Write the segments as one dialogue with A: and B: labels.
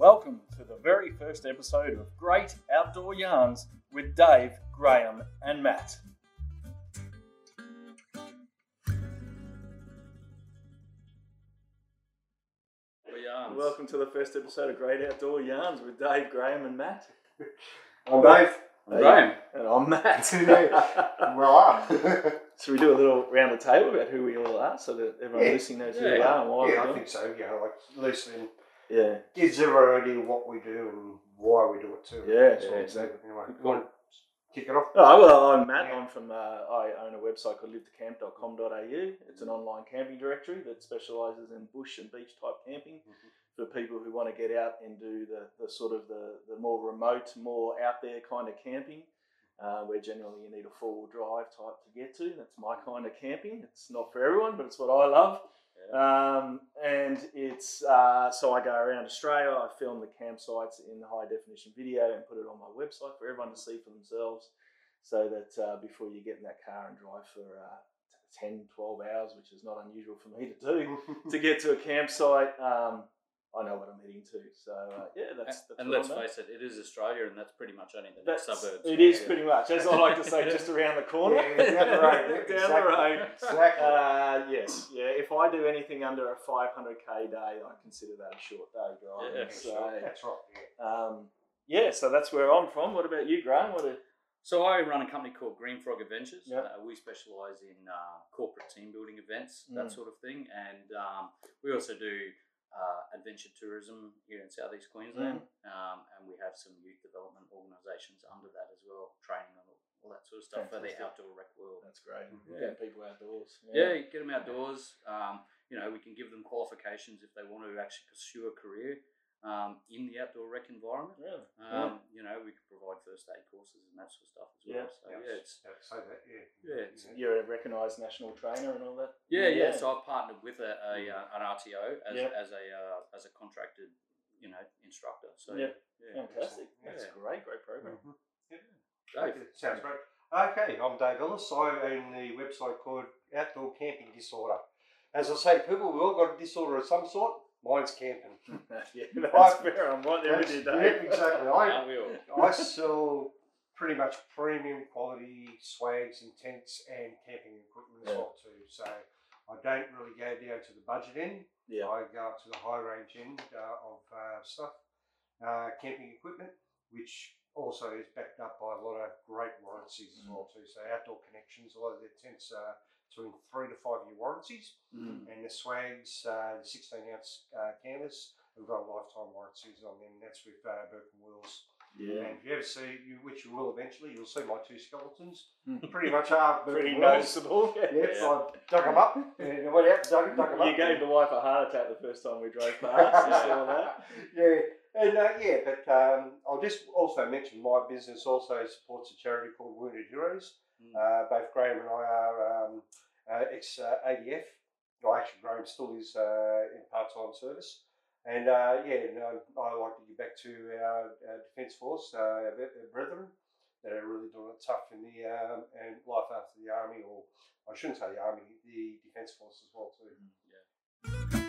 A: Welcome to the very first episode of Great Outdoor Yarns with Dave, Graham, and Matt.
B: We.
A: Welcome to the first episode of Great Outdoor Yarns with Dave, Graham, and Matt.
C: I'm Dave.
B: I'm Graham.
A: And I'm Matt.
C: well, are.
A: Should we do a little round the table about who we all are so that everyone
C: Yeah.
A: listening knows who
B: Yeah.
A: we are and why
C: yeah,
A: we're
C: I
A: doing
C: think so. Yeah, like listening
A: Yeah.
C: gives everyone an idea what we do and why we do it too.
A: Yeah,
C: That's
A: yeah, exactly.
C: Anyway, you want to kick it off?
A: Oh, well, I'm Matt.
C: Yeah.
A: I'm from, uh, I own a website called livetoCamp.com.au. It's an online camping directory that specialises in bush and beach type camping for people who want to get out and do the, the sort of the, the more remote, more out there kind of camping. Uh, where generally you need a four wheel drive type to get to. That's my kind of camping. It's not for everyone, but it's what I love. Um, and it's uh, so I go around Australia. I film the campsites in high definition video and put it on my website for everyone to see for themselves. So that uh, before you get in that car and drive for uh, 10, 12 hours, which is not unusual for me to do, to get to a campsite, um, I know what I'm heading to. So uh, yeah, that's, that's
B: and let's
A: I'm doing.
B: face it, it is Australia, and that's pretty much only the
A: That's,
B: next suburbs.
A: It is
B: Yeah.
A: pretty much, as I like to say, just around the corner.
C: Yeah, down the road.
A: down the
C: Exactly.
A: road.
C: Exactly.
A: Uh, yes, yeah. If I do anything under a 500k day, I consider that a short day driving.
B: Yeah,
A: so,
C: That's right. Yeah.
A: um, yeah, so that's where I'm from. What about you, Graham? What are,
B: So I run a company called Green Frog Adventures.
A: Yep.
B: Uh, we specialise in uh, corporate team building events,
A: Mm.
B: that sort of thing, and um, we also do uh, adventure tourism here in southeast Queensland,
A: Mm.
B: um, and we have some youth development organisations under that as well, training and all, that sort of stuff for the outdoor rec world.
A: that's great.
B: Yeah.
A: Getting people outdoors.
B: Yeah, you get them outdoors. Um, you know, we can give them qualifications if they want to actually pursue a career um, in the outdoor rec environment.
A: Really?
B: Um, You know, we can provide first aid courses and that sort of stuff as well.
A: Yeah.
B: So yeah, it's
C: Yeah, say that. Yeah.
B: yeah, it's-
A: You're a recognised national trainer and all that.
B: yeah, yeah. So I've partnered with a, a uh, an RTO as,
A: Yeah.
B: as a uh, as a contracted, you know, instructor. So
A: Yeah.
B: yeah.
A: fantastic. That's
B: Yeah.
A: great, great program.
C: Mhm.
B: Dave.
C: Okay, Sounds great. Okay, I'm Dave Ellis. I own the website called Outdoor Camping Disorder. As I say people, we've all got a disorder of some sort. Mine's camping.
A: yeah, that's
C: I-
A: fair. I'm right there with you, Dave.
C: yeah, exactly. I,
B: Aren't we all?
C: I sell pretty much premium quality swags and tents and camping equipment as
A: Yeah.
C: well too. So I don't really go down to the budget end.
A: Yeah.
C: I go up to the high range end uh, of uh, stuff, uh, camping equipment, which also is backed up by a lot of great warranties as well too. So outdoor connections, a lot of their tents are between three to five year warranties,
A: Mm.
C: and the swags, uh, the 16 ounce uh, canvas, we've got lifetime warranties on them. That's with uh, Burke and Wills.
A: Yeah.
C: And if you ever see, you, which you will eventually, you'll see my two skeletons.
A: Mm.
C: Pretty much are
A: Pretty
C: Wheels.
A: noticeable.
C: Yep,
B: Yeah.
C: I dug them up and I went out, dug, dug them up.
A: You gave the wife a heart attack the first time we drove past. You saw that?
C: yeah, and uh, yeah, but um, I'll just also mention my business also supports a charity called Wounded Heroes.
B: Mm.
C: Uh, both Graham and I are um, uh, ex uh, ADF. Well, actually, Graham still is uh, in part time service. And uh, yeah, and, uh, I like to give back to our, our Defence Force, uh, our brethren that are really doing it tough in the um, and life after the army, or I shouldn't say the army, the Defence Force as well too.
B: You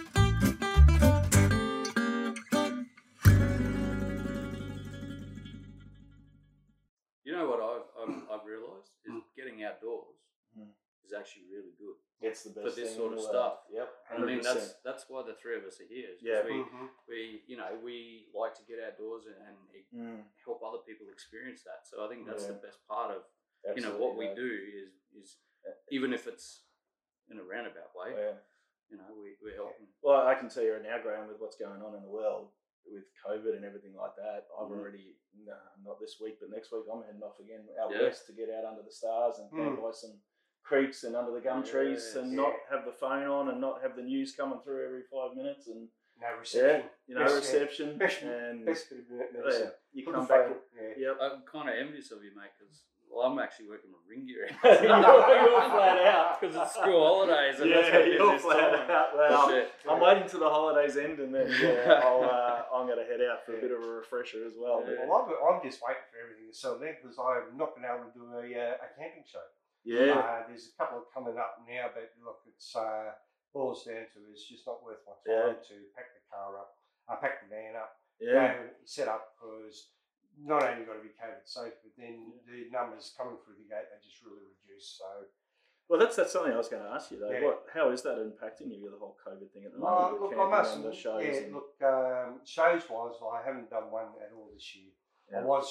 B: good.
A: It's the best
B: For this
A: thing
B: sort of
A: the world.
B: stuff.
A: Yep.
B: I mean, that's that's why the three of us are here.
A: Yeah.
B: we,
C: Mhm.
B: we you know we like to get outdoors and, and
A: Mm,
B: help other people experience that. So I think that's
A: Yeah.
B: the best part of you know
A: absolutely
B: what we
A: right.
B: do is is even if it's in a roundabout way,
A: Yeah.
B: you know, we, we're helping.
A: Well, I can tell you right now, Graham, with what's going on in the world with COVID and everything like that, I've
B: Mhm.
A: already, no, not this week, but next week, I'm heading off again out
B: Yeah.
A: west to get out under the stars and camp by some creeks and under the gum trees and
C: Yeah.
A: not have the phone on and not have the news coming through every five minutes and,
C: No reception.
A: yeah, you know,
C: Best, yeah.
A: reception.
C: Best-
A: and
C: Best bit of medicine.
A: yeah, you
C: Put
A: come back.
C: phone- yeah.
A: Yep.
B: I'm kind of envious of you, mate, because well, I'm actually working with ring gear
A: you're, you're flat out.
B: because it's school holidays and that's
A: Yeah,
B: what
A: you're flat
B: time.
A: out. Well,
B: Shit.
A: I'm waiting till the holidays end and then yeah, I'll, uh, I'm going to head out for a bit of a refresher as well.
B: Yeah.
C: Well, I'm, I'm just waiting for everything to settle down because I've not been able to do a, uh, a camping show.
A: Yeah.
C: Uh, there's a couple coming up now, but look, it's uh, boils down to it's just not worth my
A: Yeah.
C: time to pack the car up, I pack the van up,
A: Yeah.
C: set up because not only got to be COVID safe, but then the numbers coming through the gate they just really reduce. So
A: Well, that's that's something I was going to ask you though.
C: Yeah.
A: What, how is that impacting you, the whole COVID thing at the
C: Uh,
A: moment?
C: look, I must.
A: and the shows
C: yeah,
A: and-
C: look, um, shows wise, I haven't done one at all this year. I was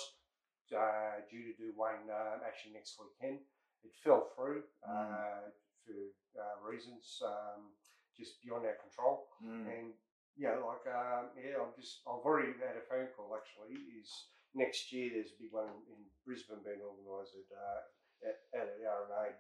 C: uh, due to do one um, actually next weekend. It fell through uh, for uh, reasons um, just beyond our control.
A: Mm.
C: And yeah, like um, yeah, I'm just I've already had a phone call actually. Is next year there's a big one in Brisbane being organised at, uh, at at RNA,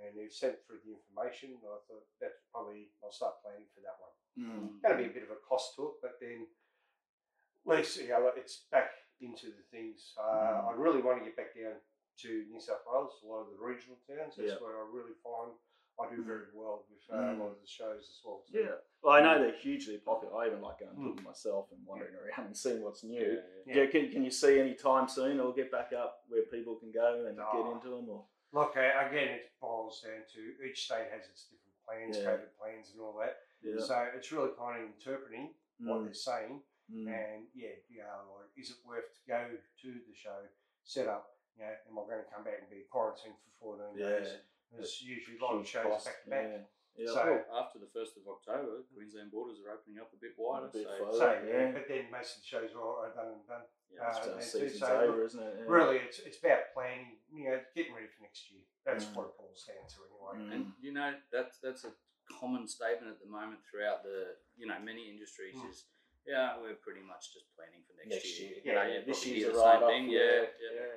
C: and they've sent through the information. I thought that's probably I'll start planning for that one.
A: Mm.
C: Going to be a bit of a cost to it, but then at least you know it's back into the things. Uh,
A: Mm.
C: I really want to get back down to New South Wales, a lot of the regional towns. That's
A: Yeah.
C: where I really find I do
A: Mm.
C: very well with uh, a
A: Mm.
C: lot of the shows as well. too.
A: Yeah. Well, I know they're hugely popular. I even like going
C: Mm.
A: cooking myself and wandering around and seeing what's new.
B: Yeah,
C: Yeah.
A: Yeah. Can, can you see any time soon it'll get back up where people can go and get into them? Or
C: Look, again, it boils down to each state has its different plans,
A: Yeah.
C: COVID plans, and all that.
A: yeah.
C: So it's really kind of interpreting what
A: Mm.
C: they're saying,
A: Mm.
C: and yeah, you know, like, is it worth to go to the show, set up, you know, am I going to come back and be quarantined for 14
A: Yeah.
C: days? There's usually a lot of shows
A: cost,
C: back to back.
A: Yeah. Yeah.
C: So-
B: Well, after the first of October, Queensland borders are opening up a bit wider.
A: A bit
B: so
A: further.
C: So,
A: yeah.
C: yeah, but then most of the shows are, are done and done.
B: yeah,
C: Uh,
A: So
C: and so,
A: over,
C: look,
A: isn't it? Yeah.
C: Really, it's it's about planning, you know, getting ready for next year. That's
A: Mm.
C: what it boils down to, anyway.
A: Mm.
B: And you know that's that's a common statement at the moment throughout the you know many industries
C: Mm.
B: is yeah we're pretty much just planning for next,
A: Next
B: year.
A: year.
B: You know,
C: Yeah,
A: this
B: probably
A: year's
B: the
A: write
B: same
A: off.
B: thing.
A: Yeah.
B: yeah,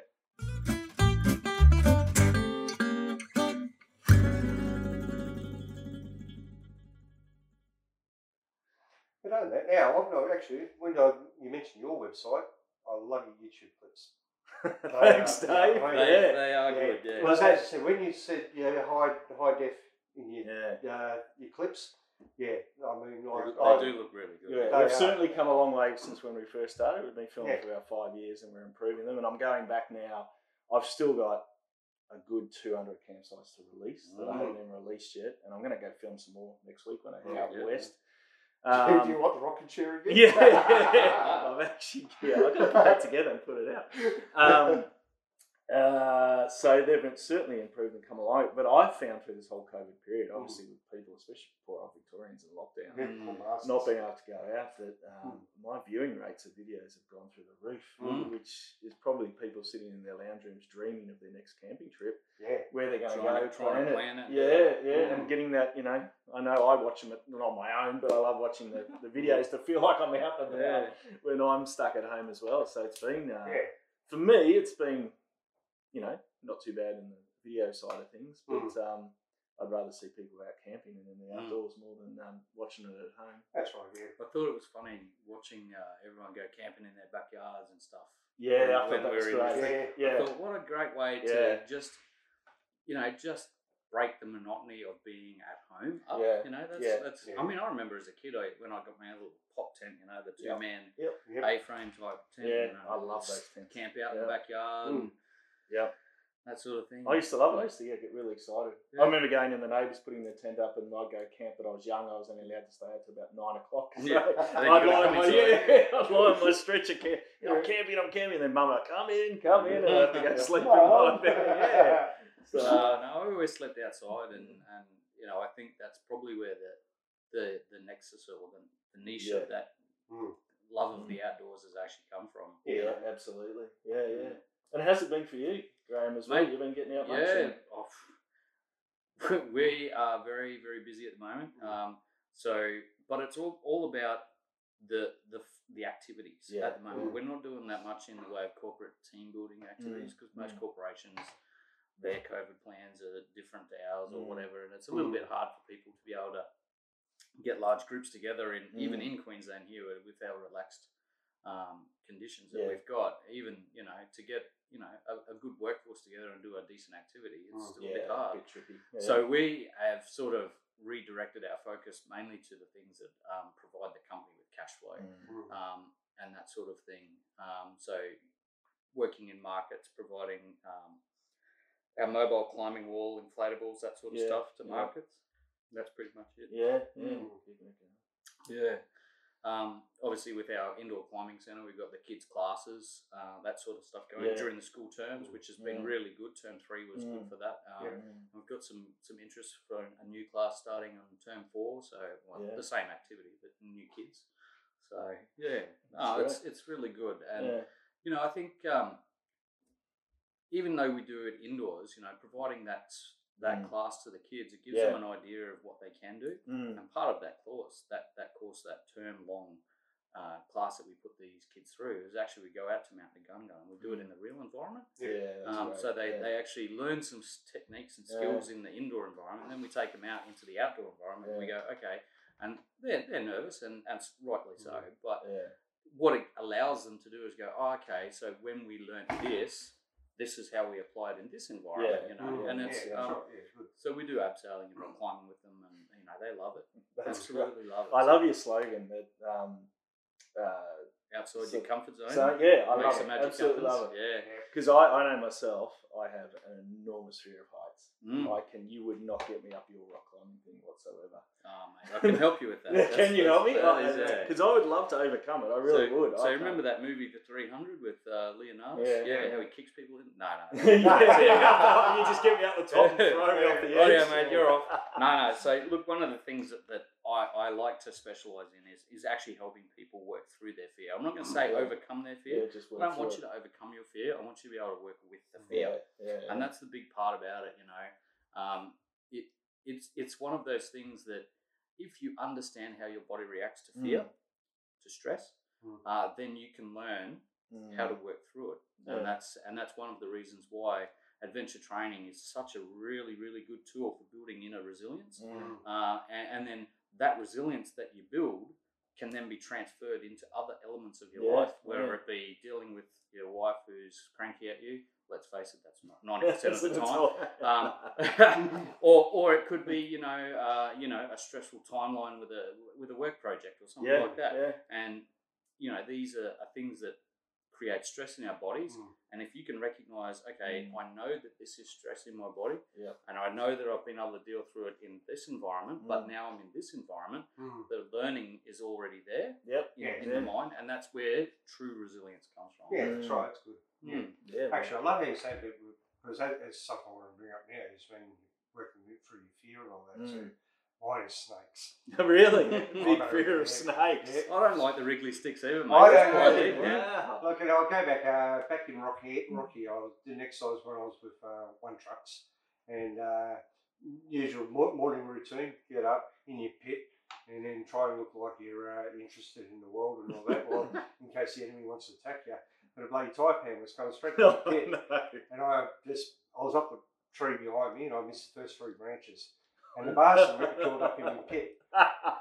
C: But that, now I've not actually. When I, you mentioned your website, I love your YouTube clips.
A: Thanks,
C: yeah,
A: Dave.
C: yeah.
B: They,
A: Yeah.
B: they are good. Yeah.
C: Well, as I said, when you said you know, high high def in your
A: Yeah.
C: uh, your clips, yeah, I mean,
B: They,
C: like,
B: they
C: I,
B: do look really good.
A: Yeah,
C: They
A: we've
C: are.
A: certainly come a long way since when we first started. We've been filming
C: Yeah.
A: for about five years and we're improving them. And I'm going back now. I've still got a good 200 campsites to release that I
B: Mm.
A: haven't even released yet. And I'm going to go film some more next week when I head
C: Yeah,
A: out
B: yeah.
A: West.
C: do
A: Um,
C: you want the rocket chair again?
A: yeah, I've actually, yeah, I've got to put that together and put it out. Um, uh, so they've been certainly improved and come along. But I found through this whole COVID period, obviously with people, especially poor old Victorians in lockdown,
B: Mm.
A: not being able to go out, that um, my viewing rates of videos have gone through the roof,
B: Mm.
A: which is probably people sitting in their lounge rooms dreaming of their next camping trip,
C: yeah,
A: where they're going to go,
B: to- trying to
A: plan,
B: plan it,
A: it. Yeah, yeah,
C: Mm.
A: and getting that, you know, I know I watch them at, not on my own, but I love watching the, the videos to feel like I'm out there
B: Yeah.
A: when I'm stuck at home as well. So it's been, uh,
C: yeah.
A: for me, it's been, you know, not too bad in the video side of things, but
C: Mm.
A: um, I'd rather see people out camping and in the
B: Mm.
A: outdoors more than um, watching it at home.
C: That's right. Yeah.
B: I thought it was funny watching uh, everyone go camping in their backyards and stuff.
A: Yeah, I
B: When
A: thought that was
B: we're in
A: great.
B: the-
C: Yeah.
B: I
A: Yeah,
B: thought, what a great way to
A: Yeah.
B: just, you know, just break the monotony of being at home. Up,
A: Yeah.
B: You know, that's,
A: Yeah.
B: that's
C: Yeah.
B: I mean, I remember as a kid, I, when I got my little pop tent, you know, the two
A: Yeah.
B: man
C: Yep.
B: A-frame type tent.
A: yeah,
B: you know,
A: I love those tents.
B: Camp out in the backyard.
C: Mm.
B: And
A: Yeah.
B: That sort of thing.
A: I used to love it. I used to yeah, get really excited.
B: Yeah.
A: I remember going in the neighbours putting their tent up, and I'd go camp. But I was young; I was only allowed to stay out till about nine o'clock. So
B: Yeah.
A: I'd
B: you
A: lie on my
B: come
A: yeah, I'd lie on my stretcher. Camp.
C: Yeah.
A: I'm camping. I'm camping. And then Mum would come in, come in, and I have to go sleep in
C: Oh.
A: my bed. Yeah. So,
B: uh, no, I always slept outside, and, and you know, I think that's probably where the the, the nexus or the, the niche
A: Yeah.
B: of that
C: Mm.
B: love of the outdoors has actually come from.
A: yeah, absolutely. Yeah, yeah. And how's it been for you, Graham? As well,
B: Mate,
A: you've been getting out much.
B: Yeah,
A: and-
B: oh, we are very very busy at the moment.
C: Mm.
B: Um, so, but it's all, all about the the the activities
A: Yeah,
B: at the moment.
C: mm.
B: We're not doing that much in the way of corporate team building activities because most
A: mm.
B: corporations their COVID plans are different to ours or
A: Mm.
B: whatever, and it's a little
C: Mm.
B: bit hard for people to be able to get large groups together in even
A: Mm.
B: in Queensland here with our relaxed um, conditions that
A: Yeah.
B: we've got. Even you know to get you know a, a good workforce together and do a decent activity, it's
C: Mm.
B: still
A: yeah,
B: a bit hard.
A: a bit tricky. Yeah.
B: So we have sort of redirected our focus mainly to the things that um, provide the company with cash flow
A: Mm.
C: Mm.
B: um, and that sort of thing. Um, so working in markets, providing um, our mobile climbing wall, inflatables, that sort of
A: Yeah,
B: stuff to
A: yeah.
B: markets. That's pretty much it.
A: yeah, yeah.
C: Mm.
A: Keeping.
B: Yeah. Um, obviously, with our indoor climbing centre, we've got the kids' classes, uh, that sort of stuff going
A: Yeah.
B: during the school terms, which has been
A: Mm.
B: really good. Term three was good
A: Mm.
B: for that. Um,
C: Yeah.
B: We've got some some interest for a new class starting on term four, so well,
A: Yeah.
B: the same activity but new kids. So yeah, no, it's it's really good, and
A: yeah.
B: you know I think um, even though we do it indoors, you know, providing that that
A: Mm.
B: class to the kids, it gives
A: Yeah.
B: them an idea of what they can do,
A: Mm.
B: and part of that course, that that course, that term long. Uh, class that we put these kids through is actually we go out to Mount Gun and we do it in the real environment.
A: Yeah.
B: Um,
A: great.
B: so they,
A: yeah.
B: they actually learn some techniques and
A: Yeah.
B: skills in the indoor environment, and then we take them out into the outdoor environment. and We go, okay, and they're, they're nervous, and, and rightly so.
A: Mm.
B: But
A: yeah.
B: what it allows them to do is go, oh, okay, so when we learnt this, this is how we apply it in this environment,
A: Yeah.
B: you know.
C: Mm,
B: And it's
C: that's
B: um,
C: right, yeah,
B: so we do abseiling and rock climbing with them, and you know they love it.
A: That's
B: Absolutely love it.
A: I love your slogan that um, uh,
B: outside
A: So-
B: your comfort zone.
A: so yeah, I love it.
B: magic
A: Absolutely
B: happens.
A: love it.
B: Yeah.
C: Yeah.
A: Because I, I know myself, I have an enormous fear of heights.
B: Mm.
A: I can, you would not get me up your rock climbing thing whatsoever.
B: Oh, mate, I can help you with that.
A: Yeah, can you help me?
B: that's- that is, yeah.
A: Because I would love to overcome it. I really
B: so,
A: would.
B: So
A: I
B: you remember that movie, The 300, with uh, Leonardo?
A: Yeah.
B: yeah, how he kicks people in? No, no.
A: can't. you just get me up the top and throw me off the edge.
B: Oh, yeah, mate, you're off. No, no. So look, one of the things that, that I, I like to specialise in is, is actually helping people work through their fear. I'm not going to say
A: Yeah.
B: overcome their fear.
A: Yeah,
B: I don't want you to overcome your fear. I want you to be able to work with the fear.
A: Yeah,
B: and that's the big part about it you know um, it, it's it's one of those things that if you understand how your body reacts to fear to stress
C: Mm.
B: uh, then you can learn
A: Mm.
B: how to work through it and that's and that's one of the reasons why adventure training is such a really really good tool for building inner resilience
A: Mm.
B: uh, and, and then that resilience that you build can then be transferred into other elements of your
A: Yeah,
B: life, whether
A: yeah.
B: it be dealing with your wife who's cranky at you. Let's face it, that's not ninety percent of the time. Um, or, or it could be, you know, uh, you know, a stressful timeline with a with a work project or something
A: yeah,
B: like that. And you know, these are, are things that create stress in our bodies.
C: Mm.
B: And if you can recognize, okay,
A: Mm.
B: I know that this is stress in my body,
A: Yep.
B: and I know that I've been able to deal through it in this environment, but
A: Mm.
B: now I'm in this environment.
C: Mm.
B: The learning is already there
A: Yep.
B: in,
C: Yeah.
B: in
A: Yeah.
B: the mind, and that's where true resilience comes from.
C: Yeah, that's right. It's good. Yeah.
B: Mm.
A: Yeah.
C: Actually, I love how you say that because that is something I want to bring up now. Is when you're working through your fear and all that
A: Mm.
C: Too. Mine is snakes.
A: really? Big fear of
C: yeah.
A: snakes.
C: Yeah.
B: I don't like the wriggly sticks either, mate.
C: I don't
B: quite
C: know.
B: deep, yeah.
A: Wow.
C: Look, and I'll go back uh, back in Rocky. Rocky, I was did an exercise when I was with uh, One Trucks, and uh, usual morning routine: get up in your pit, and then try and look like you're uh, interested in the world and all that. well, in case the enemy wants to attack you. But a bloody taipan was coming straight from
A: Oh,
C: the pit,
A: no.
C: and I just I was up the tree behind me, and I missed the first three branches. And the bars got curled up in the pit.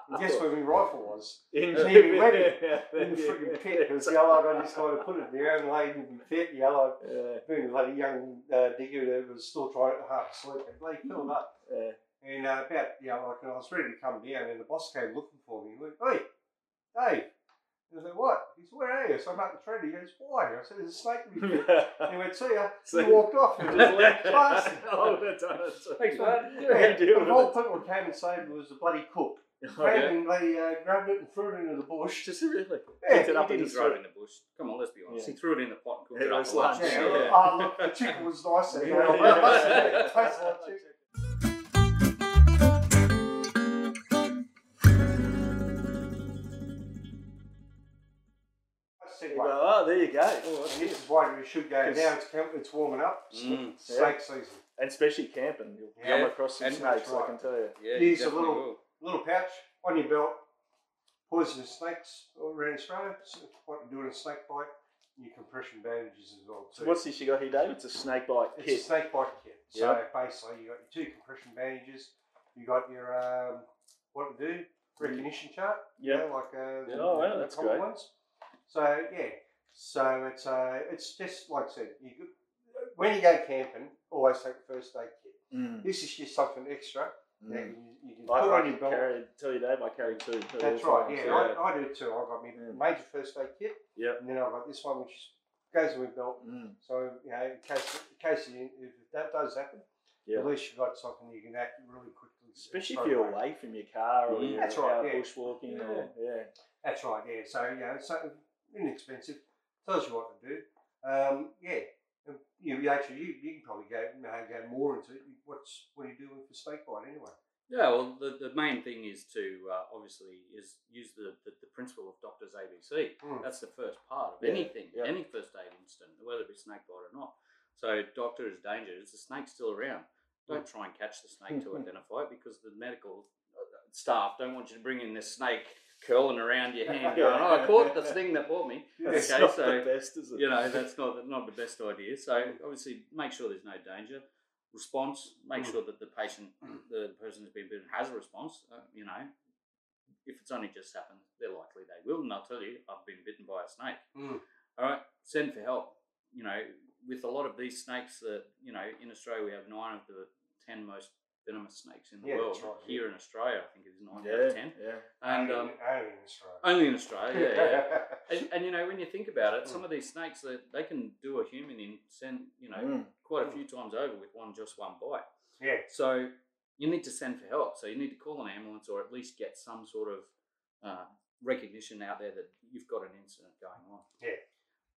C: And guess where my rifle was?
A: In
C: wedding.
A: Yeah,
C: In the freaking pit. It was yellow. I just kind of put it down, laid in my pit, yellow.
A: Yeah,
C: Being a bloody young uh, digger that was still trying to half asleep, and bloody filled up.
A: yeah.
C: And uh, about, you know, like, I was ready to come down, and the boss came looking for me. He went, Hey, Dave. And I said, What? He said, Where are you? So I'm up the tree. He goes, Why? I said, There's a snake in your pit. He went, See ya.
A: So-
C: he walked off. And
A: Just left.
C: bastard.
A: Oh, that's on it.
B: Thanks, bud.
C: Yeah,
A: deal
C: the
A: with
C: whole
A: it.
C: people who came and saved me was the bloody cook.
A: Oh,
C: Came
A: yeah.
C: and they uh, grabbed it and threw it into the bush.
A: Just really.
C: Yeah,
A: Picked it
B: He
A: up and
B: didn't
A: just
B: throw
A: threw
B: it in the bush. Come on, let's be honest.
A: Yeah.
B: He threw it in the pot and cooked
A: It
B: it up for lunch.
A: lunch,
C: Yeah,
A: Yeah.
C: oh, look, the chicken was nice. And,
A: Yeah,
C: uh,
A: yeah.
C: it tasted like and this is we should go
A: 'Cause-
C: now. It's, camp, it's warming up.
B: Mm.
C: Snake season.
A: And especially camping, you'll
C: Yeah.
A: come across some
B: And
A: snakes,
C: that's
A: I can tell you.
B: Yeah,
C: Use
B: you
C: a
B: definitely
C: little-
B: will.
C: Little pouch on your belt. Poisonous snakes all around Australia. So what you're doing a snake bite. Your compression bandages as well too.
A: So what's this you got here, Dave? It's a snake bite
C: It's
A: kit.
C: a snake bite kit. So
A: Yep.
C: basically, you got your two compression bandages. You got your um, what to do recognition chart. you
A: Yeah.
C: know, like uh, the,
A: Oh, wow,
C: the
A: that's
C: common
A: great.
C: ones. So yeah, so it's uh, it's just like I said. You could, when you go camping, always take the first aid kit.
A: Mm.
C: This is just something extra that
A: Mm.
C: you, you can
A: I,
C: put
A: I
C: on your belt.
A: carry, tell you, Dave, I carry two. at
C: That's
A: all
C: right.
A: times,
C: Yeah, I, I do too. I've got my
A: Yeah.
C: major first aid kit,
A: Yep.
C: and then I've got this one which goes in my belt.
A: Mm.
C: So you know, in case in case you, if that does happen,
A: Yeah.
C: at least you've got something you can act really quickly.
A: Especially if you're
C: away.
A: away from your car or
B: Mm.
A: you're
C: That's right,
A: out
C: yeah.
A: bushwalking or yeah.
C: That's right. Yeah. So you know, so inexpensive. Tells you what to do. Um, yeah. And You, you actually you, you can probably go you know, go more into it. What's what are you doing for snake bite anyway?
B: Yeah, well, the, the main thing is to uh, obviously is use the, the, the principle of doctor's ABC.
C: Mm.
B: That's the first part of
A: Yeah,
B: anything,
A: yeah.
B: any first aid incident, whether it be snake bite or not. So, doctor is danger. Is the snake still around? Don't try and catch the snake to identify it because the medical uh, staff don't want you to bring in this snake curling around your hand, going, "Oh, I caught the thing that bought me."
A: It's
B: Okay,
A: not
B: so
A: the best, is it?
B: you know that's not not the best idea. So obviously, make sure there's no danger. Response: make
C: Mm.
B: sure that the patient, the person who's been bitten, has a response. Uh, you know, if it's only just happened, they're likely they will, and they'll tell you, "I've been bitten by a snake."
C: Mm.
B: All right, send for help. You know, with a lot of these snakes that you know in Australia, we have nine of the ten most venomous snakes in the
C: Yeah,
B: world.
C: right,
B: Here in Australia, I think it is nine out
A: yeah,
B: of ten,
A: yeah.
B: and
C: only,
B: um,
C: only in Australia.
B: only in Australia. Yeah, yeah. And, and you know, when you think about it, some of these snakes that they can do a human in send you know
A: Mm.
B: quite a few times over with one just one bite.
C: yeah.
B: So you need to send for help. So you need to call an ambulance or at least get some sort of uh, recognition out there that you've got an incident going on.
C: Yeah.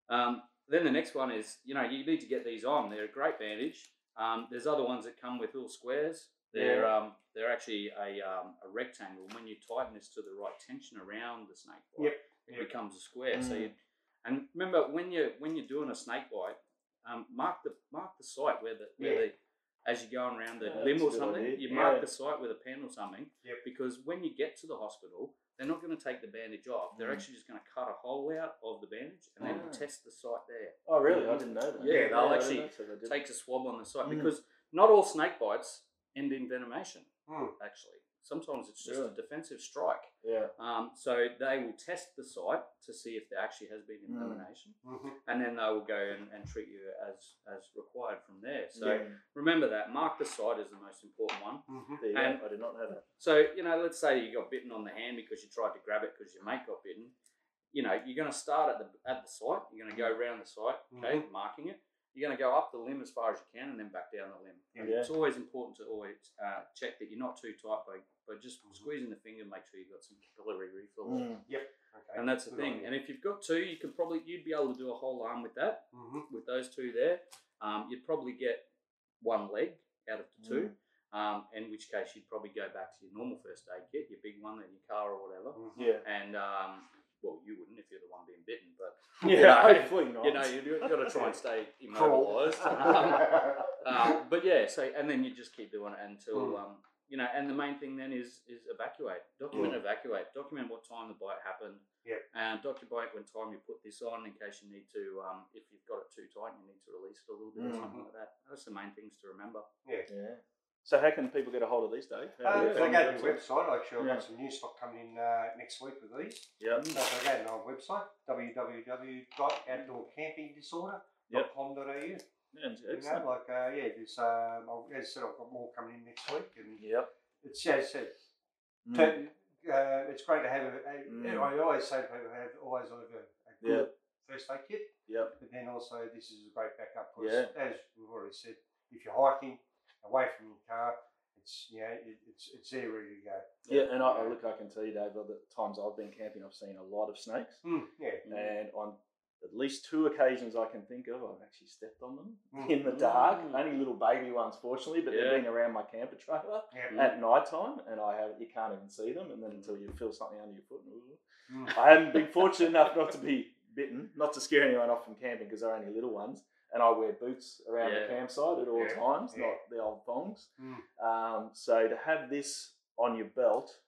B: Um, then the next one is you know you need to get these on. They're a great bandage. Um, there's other ones that come with little squares. They're um, they're actually a, um, a rectangle. When you tighten this to the right tension around the snake bite,
C: Yep,
B: it
C: yep.
B: becomes a square. So
A: Mm.
B: you, and remember when you when you're doing a snake bite, um, mark the mark the site where the where
C: Yeah.
B: the as you're going around the
A: Yeah,
B: limb or something,
A: idea.
B: you
A: Yeah.
B: mark the site with a pen or something.
C: Yep.
B: Because when you get to the hospital, they're not going to take the bandage off. They're
A: Mm.
B: actually just going to cut a hole out of the bandage and then
A: Ah.
B: test the site there.
A: Oh, really? I didn't know that.
B: Yeah, they'll
A: I
B: actually
A: so they did.
B: Takes a swab on the site
A: Mm.
B: because not all snake bites end in venomation.
C: Mm.
B: Actually, sometimes it's just
A: Really?
B: a defensive strike.
A: Yeah.
B: Um, so they will test the site to see if there actually has been
A: Mm.
B: envenomation,
C: hmm
B: and then they will go and, and treat you as as required from there. So
A: yeah.
B: remember that mark the site is the most important one.
C: hmm
A: There
B: And-
A: go. I did not know that.
B: So you know, let's say you got bitten on the hand because you tried to grab it because your mate got bitten. You know, you're going to start at the at the site. You're going to go around the site, okay, marking it. You're going to go up the limb as far as you can, and then back down the limb.
A: Yeah.
B: It's always important to always uh, check that you're not too tight by, by just
C: Mhm.
B: squeezing the finger. Make sure you've got some capillary refill.
A: Mm.
C: Okay.
B: And that's the
C: Good
B: thing.
C: idea.
B: And if you've got two, you could probably you'd be able to do a whole arm with that.
C: Mhm.
B: With those two there, um, you'd probably get one leg out of the two. Um, in which case you'd probably go back to your normal first aid kit, your big one in your car or whatever.
C: Mhm.
A: Yeah.
B: And um, well, you wouldn't if you're the one being bitten, but
A: Yeah,
B: know,
A: hopefully not.
B: you know you've, you've got to try and stay immobilised. um, um, but yeah, so and then you just keep doing it until
C: Mm.
B: um, you know. And the main thing then is is evacuate, document, evacuate, document what time the bite happened.
C: Yep.
B: And document when time you put this on in case you need to, um, if you've got it too tight, you need to release it a little bit or
A: Mm.
B: something like that. That's the main things to remember.
A: Yeah. So how can people get a hold of these, Dave? How
C: Uh, if
A: they
C: go to the website, actually, I've
A: Yeah.
C: got some new stock coming in uh, next week with these.
A: Yeah.
C: So if they go to our website, www.outdoorcampingdisorder.com.au.
A: Yeah,
C: You know, like, uh, yeah, there's, um, I'll- as I said, I've got more coming in next week. And
A: Yep.
C: it's, as I said,
A: Mm.
C: to- uh, it's great to have a, a
A: Mm.
C: I always say to people, have always have a, a good first aid kit.
A: Yep.
C: But then also, this is a great backup because,
A: Yeah.
C: as we've already said, if you're hiking away from your car, it's you know it, it's it's there ready to go.
A: Yeah, and I, I look, I can tell you, Dave, the times I've been camping, I've seen a lot of snakes,
C: Mm, yeah.
A: and on at least two occasions I can think of, I've actually stepped on them
C: Mm.
A: in the dark.
B: Mm.
A: Only little baby ones, fortunately, but
B: Yeah.
A: they've been around my camper trailer
C: yeah.
A: At night time, and I have you can't even see them, and then until you feel something under your foot.
C: Mm.
A: I haven't been fortunate enough not to be bitten, not to scare anyone off from camping because they're only little ones, and I wear boots around
B: Yeah.
A: the campsite at all
C: Yeah,
A: times,
C: yeah.
A: not the old thongs.
C: Mm.
A: Um, so to have this on your belt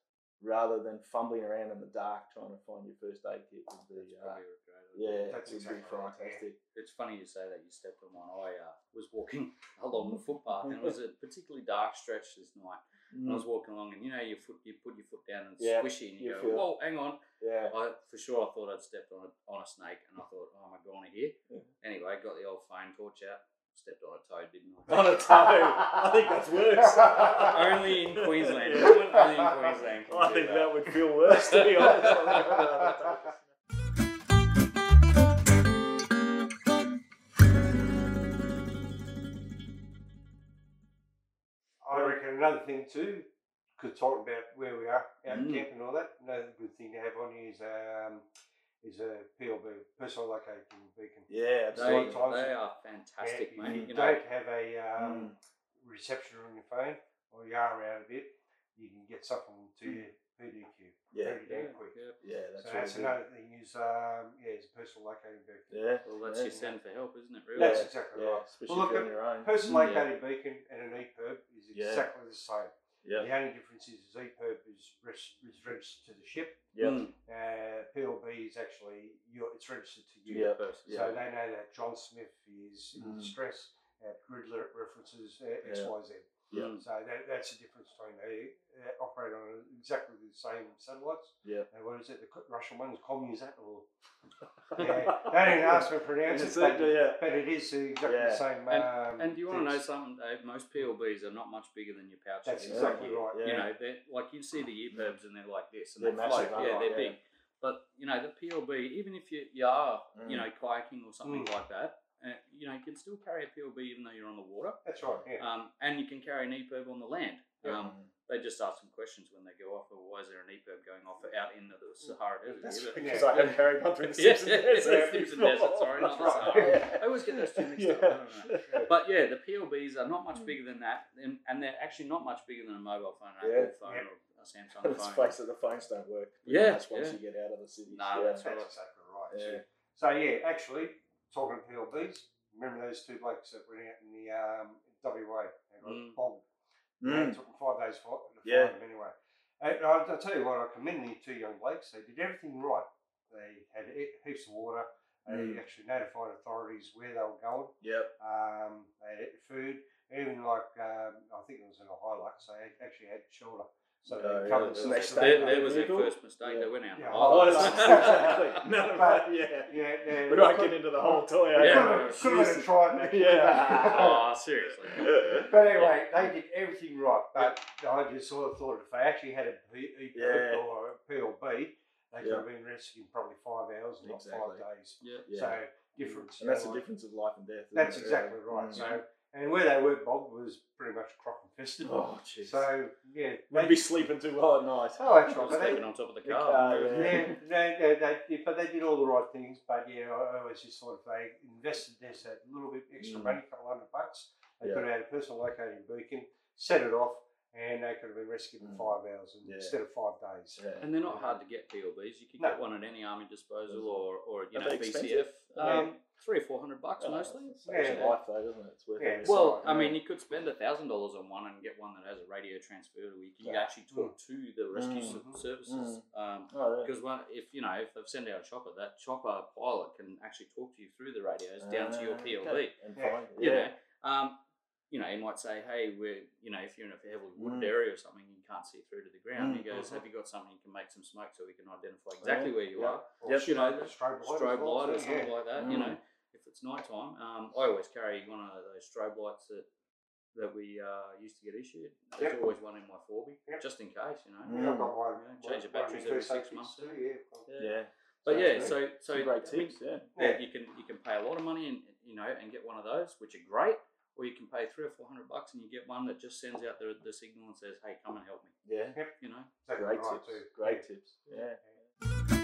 A: rather than fumbling around in the dark trying to find your first aid kit would be, uh,
B: great
A: yeah,
C: That's
A: would
C: exactly
A: be
C: right,
A: fantastic.
B: It's funny you say that you stepped on one. I uh, was walking along the footpath and it was a particularly dark stretch this night. And I was walking along and you know your foot you put your foot down and it's
A: Mm. Yeah,
B: squishy and you,
A: you
B: go,
A: feel-
B: Whoa, hang on.
A: Yeah,
B: I for sure I thought I'd stepped on a on a snake and I thought, Oh am I going here?
A: Yeah.
B: Anyway, got the old phone torch out, stepped on a toad, didn't I?
A: on a toe. I think that's worse.
B: Only in Queensland. Only in Queensland. can
A: I
B: do
A: think
B: that.
A: that would feel worse, to be honest. I think I'd rather
C: Reckon another thing too, could talk about where we are out
B: Mm.
C: camping and all that. Another good thing to have on here is um, is a PLB personal locating beacon.
A: Yeah,
B: They, they are fantastic,
C: Yeah,
B: mate.
C: you,
B: You
C: don't have a um,
A: Mm.
C: reception on your phone or you are out a bit, you can get something to
A: Mm.
C: your PDQ
A: Yeah.
C: pretty
B: yeah,
C: damn quick.
B: yeah.
A: Yeah, that's
C: so
A: really
C: that's
A: good.
C: another thing is um, yeah, it's a personal locating beacon.
A: Yeah,
B: Well, that's
A: yeah.
B: your send for help, isn't it? Really?
C: That's exactly
A: yeah,
C: right.
A: especially
C: Well, look,
A: if on your own.
C: Personal
B: Mm,
C: located beacon and an EPIRB is
A: Yeah.
C: exactly the same.
A: Yeah,
C: The only difference is EPIRB is, res- is registered to the ship.
A: yeah,
B: Mm.
C: Uh, PLB is actually your, it's registered to you.
A: Yeah.
B: Person.
C: So they know that John Smith is in
A: Mm.
C: distress. Uh, grid references uh, X,
A: Yeah.
C: Y, Z.
A: Yeah.
B: Mm.
C: So that, that's the difference between they uh, operate on exactly the same satellites.
A: yeah.
C: And what is it? The co- Russian one's Commusat or yeah. They didn't ask me to pronounce it, but,
A: yeah.
C: but it is exactly
A: Yeah.
C: the same.
B: And-
C: um,
B: And do you want to know something, Dave? Most PLBs are not much bigger than your pouches.
C: That's exactly
B: here.
C: right.
A: Yeah.
B: You know, they're like you see the EPIRBs and they're like this, and
A: They're
B: they
A: massive,
B: float. Yeah,
A: they?
B: they're
A: Yeah.
B: big. But you know, the PLB, even if you, you are, you
A: Mm.
B: know, kayaking or something
C: Mm.
B: like that, uh, you know, you can still carry a PLB even though you're on the water.
C: That's right. Yeah.
B: Um, and you can carry an EPIRB on the land.
C: Yeah.
B: Um, they just ask some questions when they go off. Or why is there an EPIRB going off out into the Sahara Desert?
C: That's
B: here?
C: Yeah.
A: Because I have carried one through the
B: Yeah,
A: Simpson
B: yeah,
A: Desert.
B: Simpson. Desert, sorry, not the
C: right.
B: Sahara. I always get those two mixed up. I don't know.
A: Yeah.
B: But yeah, the PLBs are not much bigger than that, and, and they're actually not much bigger than a mobile phone, an
A: Yeah,
B: Apple phone,
C: yeah.
B: or a Samsung
A: Let's
B: phone.
A: face it, the phones don't work.
B: Yeah,
A: That's once
B: yeah.
A: you get out of the city.
B: Nah,
A: yeah.
B: that's
C: That's
B: right.
C: exactly right.
A: Yeah.
C: too. So yeah, actually, talking to PLBs, remember those two blokes that went out in the um, WA? and got
B: Mm.
C: bombed.
A: Mm.
C: It took them five days for to find
A: Yeah.
C: them anyway. And I'll, I'll tell you what, I commend the two young blokes. They did everything right. They had heaps of water. They
A: Mm.
C: actually notified authorities where they were going.
A: Yep.
C: Um, they had food. Even like um, I think it was in a Hilux, they actually had shelter. So they
A: yeah,
C: covered
A: that's
C: the
A: next
C: next
A: day.
B: There, there was their first mistake.
A: Yeah.
B: They went out.
C: Yeah.
A: Oh, that's exactly. No,
C: But-
A: yeah.
C: Yeah, yeah.
A: We don't get into the whole toy.
B: Yeah.
C: Could have- could have been a try. actually.
A: Yeah.
B: oh, seriously.
C: But anyway, they did everything right. But I just sort of thought if they actually had a P- E
A: Yeah.
C: or a PLB, they could
A: Yeah.
C: have been rescued in probably five hours, not
A: Exactly.
C: five days.
B: Yeah.
A: Yeah.
C: So difference.
A: and that's the difference of life and death.
C: That's exactly right.
A: Mm.
C: So and where they were bogged was pretty much croc infested.
A: Oh, jeez.
C: So yeah,
A: Wouldn't be sleeping too well at night.
C: Oh, that's right.
B: Just
C: But they,
B: sleeping on top of the
A: The
B: car.
A: car,
C: yeah,
A: yeah.
C: no, no, they, yeah, but they did all the right things. But yeah, I, I always just thought if they invested this a little bit extra
A: Mm.
C: money, a couple hundred bucks, they
A: Yeah.
C: could have had a personal locating beacon, set it off, and they could have been rescued in
A: Mm.
C: five hours
A: Yeah.
C: instead of five days.
A: Yeah.
B: And they're not hard to get PLBs. You can
C: No.
B: get one at any army disposal or, or you
A: Are
B: know BCF.
A: expensive?
B: Um, three or four hundred bucks
A: Oh,
B: mostly.
A: it
C: Yeah.
A: your life though, doesn't it? It's worth
C: Yeah.
A: every
B: Well,
A: cent.
B: I mean, you could spend a thousand dollars on one and get one that has a radio transmitter where you can
A: Yeah.
B: actually talk to the rescue
A: Mm.
B: s- services. Um,
A: Oh, yeah.
B: because if you know, if they've sent out a chopper, that chopper pilot can actually talk to you through the radios down to your
A: Ah,
B: PLB.
A: okay. And
C: Yeah.
A: fine.
B: You
A: Yeah.
B: know, um, you know, he might say, "Hey, we're you know, if you're in a heavily wooded
A: Mm.
B: area or something, you can't see through to the ground." He
A: Mm.
B: goes,
C: Mhm.
B: "Have you got something you can make some smoke so we can identify exactly where you
C: Yeah.
B: are?"
C: Or
A: Yep.
B: You know,
C: strobe, strobe light, as
B: Strobe light or something
C: yeah.
B: like that. You
A: Mm.
B: know, if it's night time, um, I always carry one of those strobe lights that that we uh, used to get issued. There's
C: Yep.
B: always one in my Forby,
C: Yep.
B: just in case. You know.
A: Mm.
C: Yeah, I've got one.
B: Yeah, change the batteries every six months,
C: kits
B: yeah.
C: too, yeah.
B: Yeah.
A: Yeah.
B: But
C: So
B: yeah, so so
A: Some great
B: I mean,
A: tips. Yeah.
B: yeah, you can you can pay a lot of money and you know and get one of those, which are great, or you can pay three or four hundred bucks and you get one that just sends out the, the signal and says, "Hey, come and help me."
A: Yeah.
B: You know.
C: Exactly
A: Great tips.
C: too.
A: Great tips. Yeah.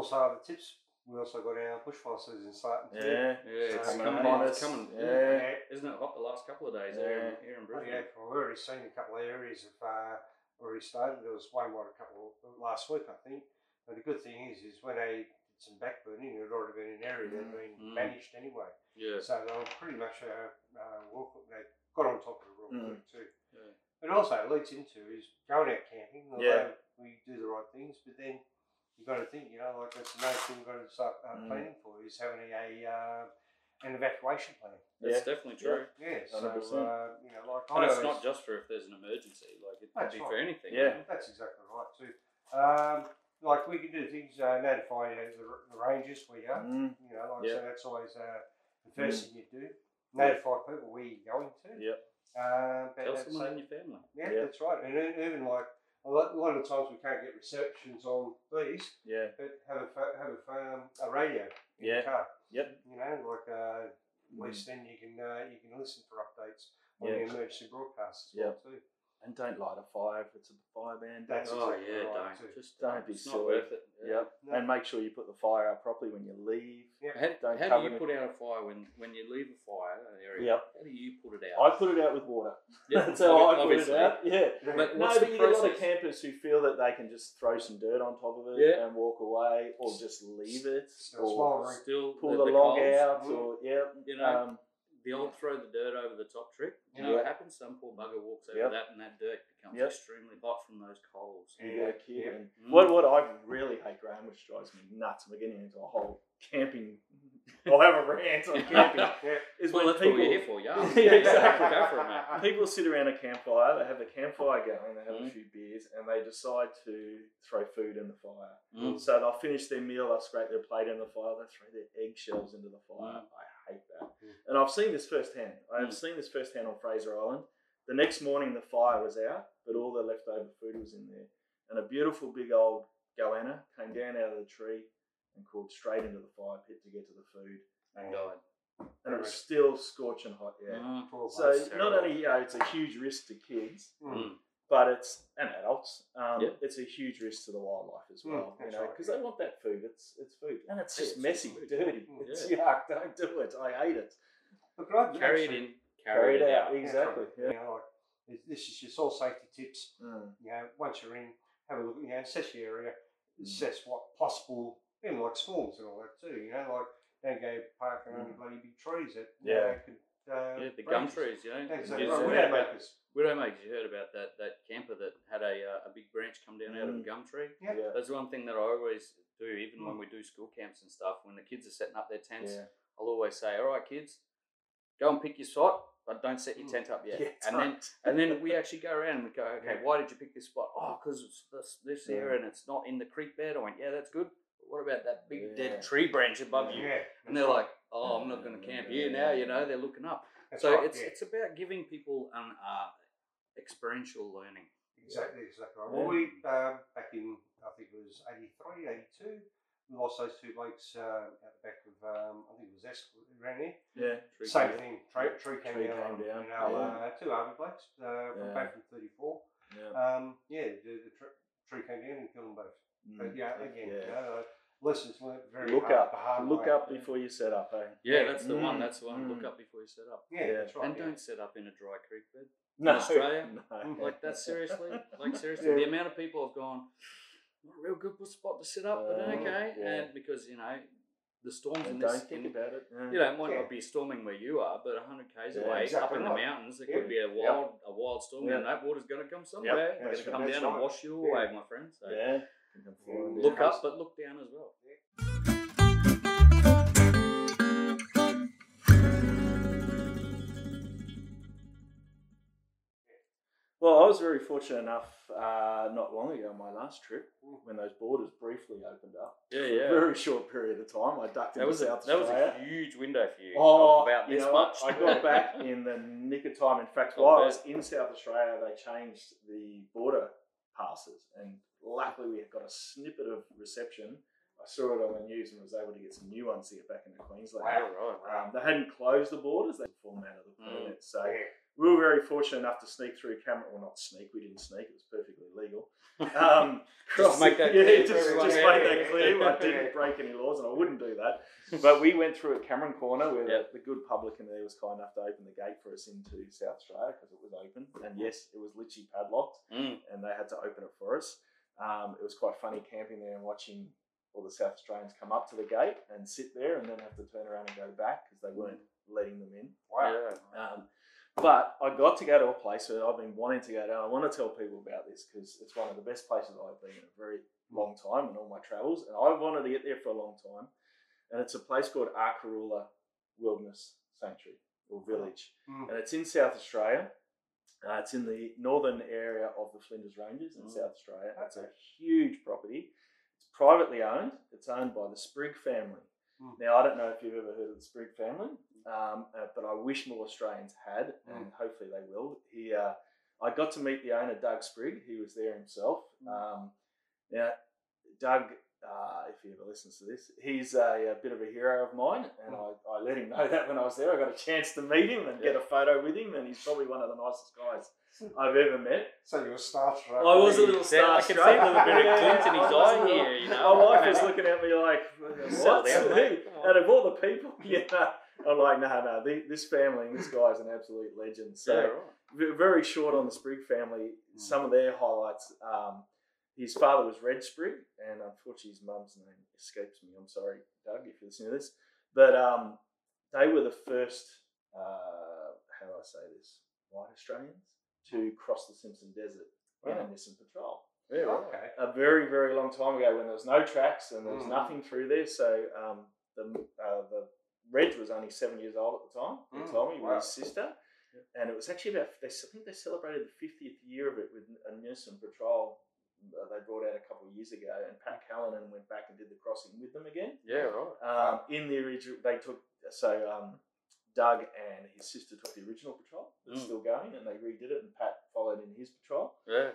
C: Also, other tips. We also got our bushfire season starting too.
A: Yeah.
B: Yeah, it's
C: So,
B: coming.
C: uh,
B: It's coming.
A: Yeah.
B: Isn't it hot the last couple of days here, in,
A: Yeah.
B: here in
C: Oh,
B: Brisbane?
C: yeah, well, we've already seen a couple of areas have uh, already started. There was one what a couple last week, I think. But the good thing is, is when they did some backburning, it had already been an area that had been
B: Mm.
C: managed anyway.
B: Yeah.
C: So they were pretty much uh, uh, well, they got on top of it real
A: Mm.
C: quick too.
B: Yeah.
C: But also it leads into is going out camping. Although
A: Yeah.
C: we do the right things, but then you've got to think, you know, like that's another thing we've got to start uh,
A: Mm.
C: planning for is having a uh, an evacuation plan.
B: That's
A: Yeah.
B: definitely true.
C: Yeah, so
A: 100%.
C: uh, you know, like
B: And
C: I
B: it's
C: always-
B: not just for if there's an emergency. Like it could
C: That's
B: be
C: right.
B: for anything.
A: Yeah.
B: you?
C: That's exactly right too. Um, like we can do things, uh, notify uh, the, the rangers where you are.
A: Mm.
C: You know, like
A: Yeah.
C: so that's always uh, the first thing you do. Notify people where you're going to.
A: Yep.
C: Um, but
B: Tell
C: that's,
B: someone
C: uh,
B: in your family.
C: yeah,
A: Yeah.
C: that's right. And e- even like a lot, a lot of times we can't get receptions on these,
A: Yeah.
C: but have a have a, um, a radio in
A: Yeah.
C: the car.
A: Yep.
C: You know, like uh, at
A: Mm.
C: least then you can uh, you can listen for updates on
A: Yeah.
C: the emergency broadcasts as
A: Yep.
C: well too.
A: And don't light a fire if it's a fire band.
C: That's
B: oh
C: exactly
B: yeah,
C: right,
B: don't
C: too.
B: just
A: Don't be
B: it's
A: silly.
B: not worth it.
A: Yep.
C: No.
A: And make sure you put the fire out properly when you leave.
B: How,
A: Don't
B: how
A: cover
B: do you
A: it.
B: put out a fire when, when you leave a fire area?
A: Yep.
B: How do you put it out?
A: I put it out with water.
B: Yeah,
A: That's how I put
B: obviously.
A: it out. Yeah.
B: But
A: No, but
B: the
A: you get a lot of campers who feel that they can just throw some dirt on top of it
B: Yeah.
A: and walk away, or just leave it,
C: Still
A: or
C: smoldering.
B: Still
A: pull the,
B: the,
A: log
B: coals,
A: out,
C: Mm.
A: or yeah,
B: You know,
A: um,
B: the old throw the dirt over the top trick. You know what happens? Some poor bugger walks over
A: Yep.
B: that, and that dirt becomes
A: Yep.
B: extremely hot from those coals.
C: Yeah,
A: get a kid.
C: yeah.
A: And
B: Mm.
A: what what I really hate, Graham, which drives me nuts, and we're getting into a whole camping. I'll have a rant on camping.
C: Yeah.
A: Is
B: well,
A: when
B: that's
A: people,
B: what we're here for, yeah.
A: Yeah, exactly.
B: Go for it, mate.
A: people sit around a campfire, they have a campfire going, they have a
B: Mm.
A: few beers, and they decide to throw food in the fire.
B: Mm.
A: So they'll finish their meal, they'll scrape their plate in the fire, they'll throw their eggshells into the fire.
B: Mm.
A: I hate that.
C: Mm.
A: And I've seen this firsthand. I have
B: Mm.
A: seen this firsthand on Fraser Island. The next morning, the fire was out, but all the leftover food was in there. And a beautiful big old goanna came down out of the tree and crawled straight into the fire pit to get to the food.
B: And died.
A: And it was still scorching hot, yeah.
B: Mm.
A: So not only you know, it's a huge risk to kids.
C: Mm.
A: But it's and adults. Um,
B: Yep.
A: It's a huge risk to the wildlife as
C: Mm,
A: well. you
C: that's
A: know,
C: right,
A: because
C: yeah.
A: they want that food. It's it's food, and it's
B: Yeah,
A: just
B: it's
A: messy,
B: food.
A: dirty.
C: Mm,
A: It's
B: yeah.
A: yuck. Don't do it. I hate it.
C: Look, I'd
B: Carry it in, carry, it out.
A: Exactly.
C: You know, like, this- this is just all safety tips.
A: Mm.
C: You know, once you're in, have a look. You know, assess your area,
A: Mm.
C: assess what possible, even like swarms and all that too. You know, like don't go parking under
A: Mm.
C: bloody big trees that you
A: Yeah.
C: know, could. Uh,
B: Yeah, the gum trees, you know.
C: Yeah, exactly.
B: You
C: Right.
B: heard
C: Widow
B: about-
C: makers.
B: Widowmakers, you heard about that that camper that had a, uh, a big branch come down out of a
A: Mm.
B: gum tree.
C: Yeah.
A: Yeah.
B: That's one thing that I always do, even when
C: Mm.
B: we do school camps and stuff. When the kids are setting up their tents,
A: Yeah.
B: I'll always say, "All right, kids, go and pick your spot, but don't set your
C: Mm.
B: tent up yet."
A: Yeah,
B: and then and then we actually go around and we go, "Okay,
C: Yeah.
B: why did you pick this spot?" Oh, because it's this this
A: Yeah.
B: here and it's not in the creek bed. I went, "Yeah, that's good." But what about that big
A: Yeah.
B: dead tree branch above you?
C: Yeah,
B: And they're like, "Oh, I'm not going to camp here now." You know, they're looking up.
C: That's
B: so
C: right,
B: it's
C: yeah.
B: it's about giving people an uh, experiential learning.
C: Exactly, exactly. Right. Well, we um, back in I think it was 83, 82, we lost those two blokes uh, at the back of um, I think it was Esk around here.
A: Yeah.
B: Tree
C: Same
B: camp.
C: thing. Tree, tree came
A: Tree
C: down.
A: came down,
C: You know,
A: yeah.
C: uh, two army blokes uh, from
A: Yeah.
C: back from 34.
A: Yeah.
C: Um, yeah, the, the tr- tree came down and killed them both. But
A: Mm.
C: yeah, again,
A: Yeah.
C: you know, uh, lessons learned very
A: Look
C: hard,
A: up.
C: hard
A: Look
C: way.
A: up before you set up. Hey.
B: Yeah, that's the one.
A: Mm,
B: That's the one. Look
A: mm.
B: up before you set up.
C: Yeah,
A: Yeah.
C: that's right.
B: and
C: yeah.
B: don't set up in a dry creek bed.
A: No.
B: Australia?
A: No.
B: Like that seriously? Like seriously?
A: Yeah.
B: The amount of people have gone, not a real good spot to sit up, but
A: Uh,
B: okay.
A: yeah.
B: And because, you know, the storms in
A: And
B: this
A: don't think
B: in-
A: about it. Yeah.
B: you know, it might
C: Yeah.
B: not be storming where you are, but 100 k's
A: Yeah,
B: away,
C: exactly
B: up in the
C: right.
B: mountains, there
C: Yeah.
B: could be a wild, a wild storm,
A: Yeah.
B: and that water's going to come somewhere. It's
C: That's
B: going to come down
C: That's
B: and wash you
C: Yeah.
B: away, my friend. So
A: Yeah. You can fall in
B: look
A: there.
B: up, but look down as well.
A: Well, I was very fortunate enough uh, not long ago, on my last trip, when those borders briefly opened up.
B: Yeah,
A: For a very short period of time. I ducked
B: That
A: into
B: was, a,
A: South
B: that was a huge window for you.
A: Oh,
B: of about
A: you
B: this
A: know
B: much.
A: I got back in the nick of time. In fact, while I was in South Australia, they changed the border passes, and luckily we had got a snippet of reception. I saw it on the news and was able to get some new ones to get back into Queensland.
B: Wow, right, wow.
A: Um, they hadn't closed the borders; they formatted the
B: Mm.
A: permit. So
C: Yeah.
A: We were very fortunate enough to sneak through Cameron. Well, not sneak. We didn't sneak. It was perfectly legal. Um,
B: Just make that
A: yeah,
B: clear for
A: just, just make that clear. I didn't break any laws, and I wouldn't do that. But we went through at Cameron Corner, where
B: Yep.
A: the, the good publican there was kind enough to open the gate for us into South Australia because it was open. And yes, it was literally padlocked,
B: Mm.
A: and they had to open it for us. Um, it was quite funny camping there and watching all the South Australians come up to the gate and sit there, and then have to turn around and go back because they weren't letting them in.
C: Wow.
B: Yeah.
A: Um, but I got to go to a place that I've been wanting to go to. and I want to tell people about this because it's one of the best places I've been in a very long time in all my travels, and I've wanted to get there for a long time. And it's a place called Arkaroola Wilderness Sanctuary or Village,
C: Mm.
A: and it's in South Australia. Uh, it's in the northern area of the Flinders Ranges in
B: Mm.
A: South Australia. It's a huge property. It's privately owned. It's owned by the Sprigg family.
C: Mm.
A: Now, I don't know if you've ever heard of the Sprigg family, um, uh, but I wish more Australians had, and hopefully they will. He, uh, I got to meet the owner, Doug Sprigg. He was there himself. Um, now, Doug, uh, if he ever listens to this, he's a, a bit of a hero of mine, and I, I let him know that when I was there. I got a chance to meet him and get a photo with him, and he's probably one of the nicest guys I've ever met.
C: So you were starstruck.
A: I was a little
B: Yeah, I can see a little bit of
A: Yeah,
B: glint in his eye here, you know.
A: My wife is looking at me like,
B: Settle
A: what?
B: down, mate. Come on.
A: Out of all the people, yeah. I'm like, no, no, the- this family and this guy's an absolute legend. So,
B: Yeah, right.
A: very short on the Sprigg family. Some of their highlights. Um, his father was Reg Sprigg, and unfortunately, his mum's name escapes me. I'm sorry, Doug, if you're listening to this. But um, they were the first, uh, how do I say this, white Australians to cross the Simpson Desert in a
C: Wow.
A: Nissan Patrol
B: Yeah, right.
C: Okay.
A: a very very long time ago when there was no tracks and there was
C: Mm.
A: nothing through there. So um, the uh, the Reg was only seven years old at the time. He
C: Mm,
A: told me with
C: wow.
A: his sister, and it was actually about they I think they celebrated the fiftieth year of it with a Nissan Patrol. Uh, they brought out a couple of years ago, and Pat Callinan went back and did the crossing with them again.
B: Yeah, right.
A: Um, in the original, they took so um, Doug and his sister took the original patrol that's
B: Mm.
A: still going, and they redid it, and Pat followed in his patrol
B: Yeah.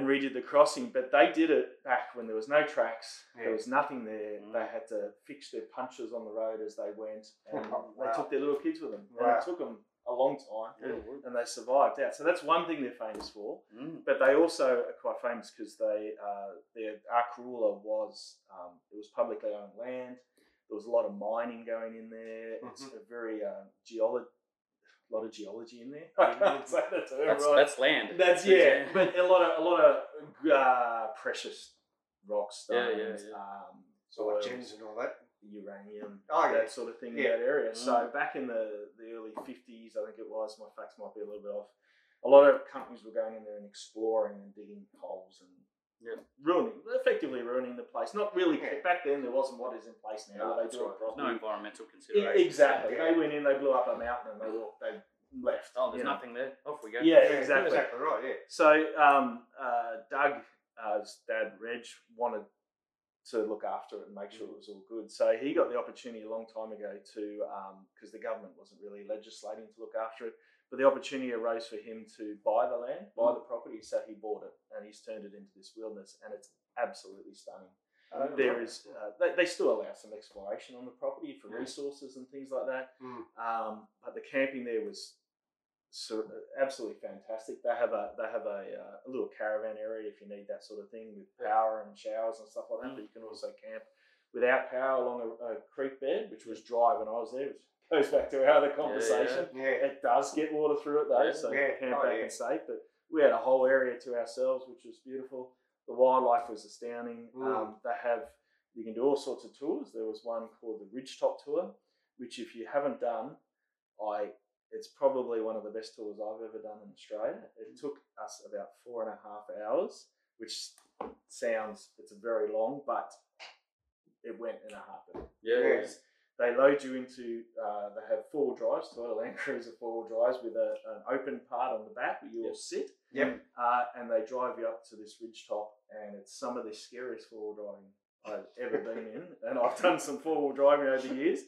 A: And redid the crossing. But they did it back when there was no tracks.
C: Yeah.
A: There was nothing there.
B: Mm.
A: They had to fix their punches on the road as they went, and
C: Oh,
A: they took their little kids with them. And it took them a long time,
B: Yeah,
A: and they survived out. So that's one thing they're famous for.
B: Mm.
A: But they also are quite famous because they uh, their Arkaroola was um, it was publicly owned land. There was a lot of mining going in there. It's
C: Mhm.
A: a very uh, geolo- lot of geology in there. I can't say the term
B: That's,
A: right.
B: that's land.
A: That's yeah, but a lot of a lot of uh, precious rock
B: Yeah,
A: stones,
B: yeah, yeah.
A: um,
C: So like gems and all that.
A: uranium,
C: Oh, yeah.
A: that sort of thing
C: Yeah.
A: in that area. So
B: Mm.
A: back in the, the early fifties, I think it was. My facts might be a little bit off. A lot of companies were going in there and exploring and digging holes and
B: Yeah.
A: ruining, effectively ruining the place. Not really.
C: Yeah.
A: Back then, there wasn't what is in place now.
B: No,
A: they
B: that's
A: do it
B: right. There's no environmental
A: Yeah,
B: considerations.
A: exactly.
C: Yeah.
A: They went in, they blew up a mountain, and they walked, they left.
B: Oh, there's
A: you know.
B: nothing there. Off we go.
A: Yeah, exactly.
C: Exactly right. Yeah.
A: So um, uh, Doug, uh, dad Reg, wanted to look after it and make sure it was all good. So he got the opportunity a long time ago to, because the government wasn't really legislating to look after it, but the opportunity arose for him to buy the land, buy the property. So he bought it and he's turned it into this wilderness, and it's absolutely stunning.
C: Oh,
A: There
C: right.
A: is, uh, they, they still allow some exploration on the property for
B: Yeah.
A: resources and things like that.
C: Mm.
A: Um, but the camping there was so, absolutely fantastic. They have a they have a, uh, a little caravan area if you need that sort of thing with power and showers and stuff like that. But you can also camp without power along a, a creek bed, which was dry when I was there. Which goes back to our other conversation.
C: Yeah.
A: It does get water through it though,
B: Yeah.
A: so
C: Yeah.
A: camp
C: Oh,
A: back
C: yeah.
A: and safe. But we had a whole area to ourselves, which was beautiful. The wildlife was astounding.
C: Mm.
A: Um, they have you can do all sorts of tours. There was one called the Ridgetop Tour, which if you haven't done, I it's probably one of the best tours I've ever done in Australia. It took us about four and a half hours, which sounds it's very long, but it went in a heartbeat.
B: Yeah.
A: They load you into, uh, they have four wheel drives, Toyota Land Cruiser four wheel drives with a, an open part on the back where you'll
B: Yep.
A: sit.
C: Yep.
A: Uh, and they drive you up to this ridge top, and it's some of the scariest four wheel driving I've ever been in. And I've done some four wheel driving over the years.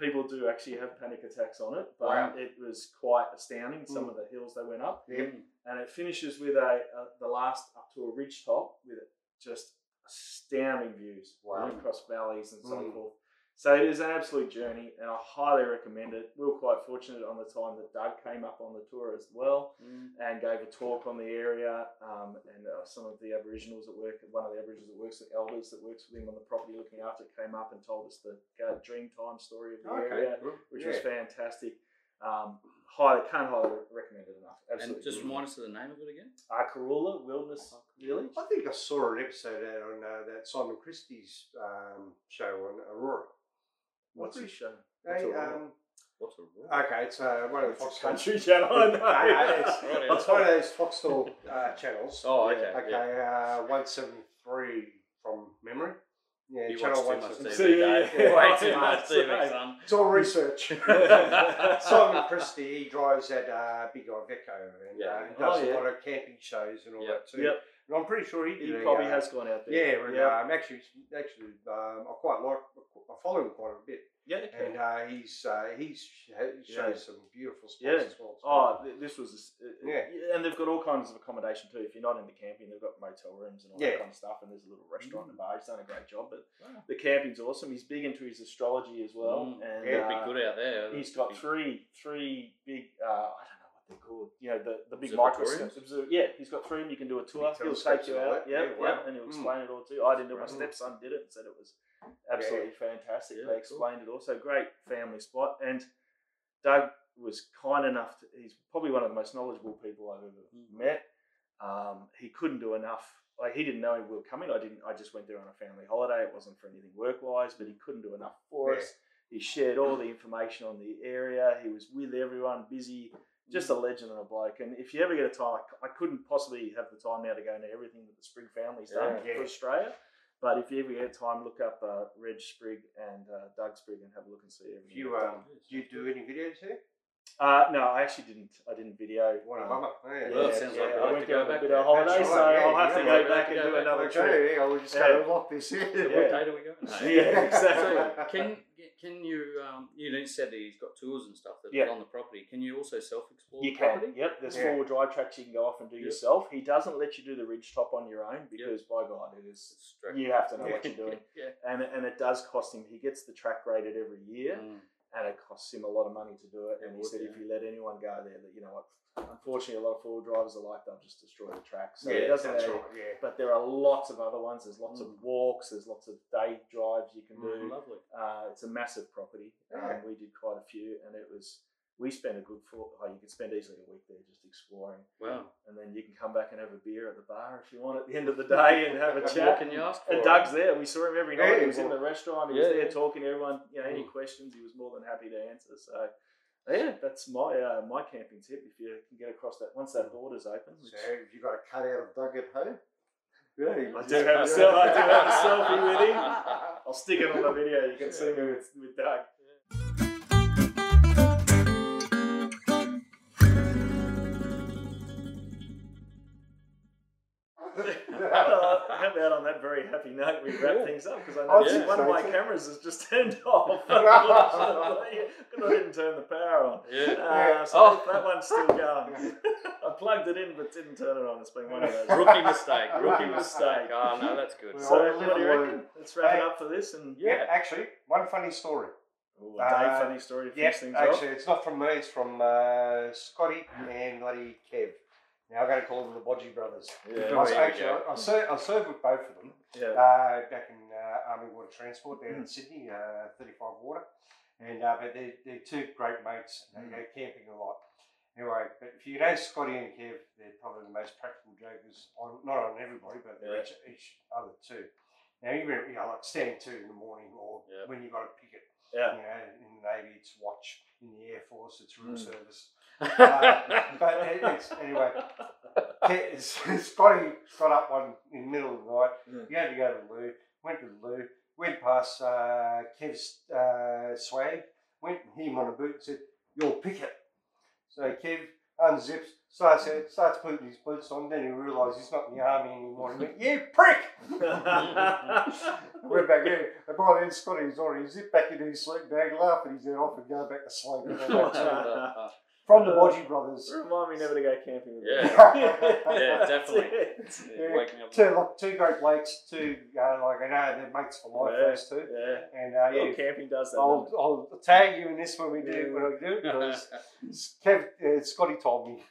A: People do actually have panic attacks on it, but
C: Wow.
A: it was quite astounding. Some
C: Mm.
A: of the hills they went up,
C: Yep.
B: Mm.
A: and it finishes with a, a the last up to a ridge top with just astounding views
C: Wow.
A: across valleys and so
C: Mm.
A: forth. So it is an absolute journey, and I highly recommend it. We were quite fortunate on the time that Doug came up on the tour as well
B: Mm.
A: and gave a talk on the area. Um, and uh, some of the Aboriginals that work, one of the Aboriginals that works, the elders that works with him on the property looking after it, came up and told us the uh, Dreamtime story of the area, which
C: yeah.
A: was fantastic. Um, highly, can't highly recommend it enough. Absolutely.
B: And just remind us of the name of it again.
A: Arkaroola Wilderness Village.
C: I think I saw an episode out on uh, that Simon Christie's um, show on Aurora.
A: What's his show?
C: Hey,
A: What's Aurora?
C: um,
B: What's a
C: okay, it's uh, one of the
A: a
C: Fox
A: country channel. I know.
C: Uh, it's, it's one of those Foxtel uh, channels.
B: Oh,
A: Yeah,
B: okay.
C: Okay,
B: yeah.
C: uh, one seven three from memory. Yeah,
B: You
C: channel
B: watch
C: one
B: too much
C: seven
B: TV,
A: yeah, yeah.
B: Way too much TV, son.
C: It's all research. Simon Christie, he drives that uh, big Iveco and
B: Yeah.
C: uh, he does
A: Oh, yeah.
C: a lot of camping shows and all
B: Yeah.
C: that too.
A: Yep.
C: And I'm pretty sure he did.
A: He
C: a,
A: probably
C: uh,
A: has gone out there.
C: Yeah, and
A: yeah,
C: um, actually, actually, um, I quite like. I follow him quite a bit,
A: yeah. okay.
C: and uh, he's uh, he's he
A: Yeah.
C: shows some beautiful spots
A: Yeah.
C: as well.
A: Oh, this was uh,
C: Yeah.
A: and they've got all kinds of accommodation too. If you're not into camping, they've got motel rooms and all
C: Yeah.
A: that kind of stuff. And there's a little restaurant and
C: Mm.
A: bar. He's done a great job. But
B: Wow.
A: the camping's awesome. He's big into his astrology as well.
B: Mm.
A: And
C: Yeah,
B: Be
A: uh,
B: good out there.
A: he's
B: That's
A: got
B: big.
A: three three big. Uh, I don't know called. You know the the big microscopes. Observ- Yeah, he's got three. You can do a tour.
C: Big
A: He'll take you out. Yeah,
C: Yeah,
A: yeah, and he'll
C: Mm.
A: explain it all to you. I didn't do it. My stepson did it and said it was absolutely fantastic.
B: Yeah,
A: they
B: cool.
A: explained it also. Great family spot. And Doug was kind enough. To, he's probably one of the most knowledgeable people I've ever
B: Mhm.
A: met. Um, he couldn't do enough. Like he didn't know we were coming. I didn't. I just went there on a family holiday. It wasn't for anything work wise, but he couldn't do enough for
C: Yeah.
A: us. He shared all the information on the area. He was with everyone, busy. Just a legend and a bloke. And if you ever get a time, I, I couldn't possibly have the time now to go into everything that the Sprigg family's done
C: Yeah.
A: for Australia. But if you ever get time, look up uh, Reg Sprigg and uh, Doug Sprigg and have a look and see everything.
C: You
A: they've
C: um,
A: done.
C: do you do any videos here?
A: Uh, no, I actually didn't. I didn't video.
C: What a
A: um,
C: bummer. Yeah,
B: Well, it sounds like
A: I
B: we'll have
A: went
B: to go
A: on a
B: back
A: bit
B: there.
A: of holiday,
C: That's
A: so
C: yeah,
A: I'll have
C: yeah,
A: to go back
B: to
A: and
B: go
A: do
B: back.
A: another trip.
C: Okay, yeah, we'll just
A: Yeah.
C: go lock this in.
A: Yeah.
B: What date are we going?
A: Yeah, exactly.
B: So can can you um you know, you said that he's got tools and stuff that
A: Yeah.
B: on the property. Can you also self explore
A: You
B: the
A: can.
B: property?
A: Yep. There's
C: Yeah.
A: four wheel drive tracks you can go off and do
B: Yep.
A: yourself. He doesn't let you do the ridge top on your own because, by God, it is. You have to know what you're doing,
B: yeah.
A: and and it does cost him. He gets the track rated every year,
B: Mm.
A: and it costs him a lot of money to do it.
B: It
A: and he
B: would,
A: said if you let anyone go there, that you know what, unfortunately, a lot of four wheel drivers are like they'll just destroy the track. So
C: yeah,
A: doesn't.
C: that's right. Yeah.
A: But there are lots of other ones. There's lots
B: Mm.
A: of walks. There's lots of day drives you can do.
C: Mhm.
B: Lovely.
A: Uh, it's a massive property.
C: Yeah.
A: Um, we did quite a few, and it was we spent a good four. Oh, you could spend easily a week there just exploring,
B: Wow.
A: and then you can come back and have a beer at the bar if you want at the end of the day and have a chat.
B: can you ask?
A: And Doug's there. We saw him every night.
C: Yeah,
A: he was in the restaurant. He
B: Yeah,
A: was there
B: yeah.
A: talking to everyone. You know, any
B: Mm.
A: questions, he was more than happy to answer. So, yeah, that's my uh, my camping tip. If you can get across that once that border's open. which-
C: So have you got a cut out of Doug at home? Yeah,
A: I do have a sel- I do have a selfie with him. I'll stick it on the video. You can see me with, with Doug. Happy note we wrap
C: Yeah.
A: things up because I
C: Oh,
A: know
B: yeah.
A: one of my cameras has just turned off. Unfortunately, because I didn't turn the power on.
B: Yeah.
A: Uh, so
B: Oh.
A: that one's still going. I plugged it in but didn't turn it on. It's been one of those.
B: Rookie mistake.
A: Rookie
B: Rookie
A: mistake.
B: mistake. Oh no, that's good.
C: Well,
A: So what do you reckon? Let's wrap it up for this and
C: Yeah, actually, one funny story.
A: Ooh, a Dave
C: Uh,
A: funny story to
C: Yeah,
A: finish things
C: actually, it's not from me. It's from uh, Scotty and bloody Kev. Now I'm going to call them the Bodgy brothers.
A: Yeah.
C: I,
B: There
C: was
B: you
C: actually. I, I, served, I served with both of them
A: Yeah.
C: uh, back in uh, Army Water Transport down
A: Mm.
C: in Sydney, uh, 35 Water. And uh, but they're, they're two great mates. They
A: Mm.
C: go camping a lot. Anyway, but if you know Scotty and Kev, they're probably the most practical jokers on not on everybody, but they're
A: Yeah.
C: each, each other too. Now remember, you know, like standing two in the morning, or when you got a picket.
A: Yeah.
C: You know, in the Navy it's watch, in the Air Force it's room
A: Mm.
C: service. Uh, but it, it's anyway. Scotty got up one in the middle of the night.
A: Mm.
C: He had to go to the loo. Went to the loo. Went past uh, Kev's uh, swag. Went and hit him on a boot and said, "You'll pick it." So Kev unzips, starts starts putting his boots on. Then he realised he's not in the army anymore. He went, "Yeah, prick." Went back in. And by then Scotty was already zipped back into his sleeping bag, laughing his head off, and going back to sleep. From the Bodgy brothers.
A: Remind me never to go camping with
B: Yeah. Yeah, definitely.
A: That's it.
C: Yeah.
B: Wake me up.
C: Two, like, two great blokes, two, uh, like, I know they're mates for life,
A: Yeah.
C: those two.
A: Yeah.
C: And, uh,
A: Well,
C: yeah,
A: camping does that.
C: I'll,
A: doesn't?
C: I'll tag you in this when we do, when I do because Kev, uh, Scotty told me.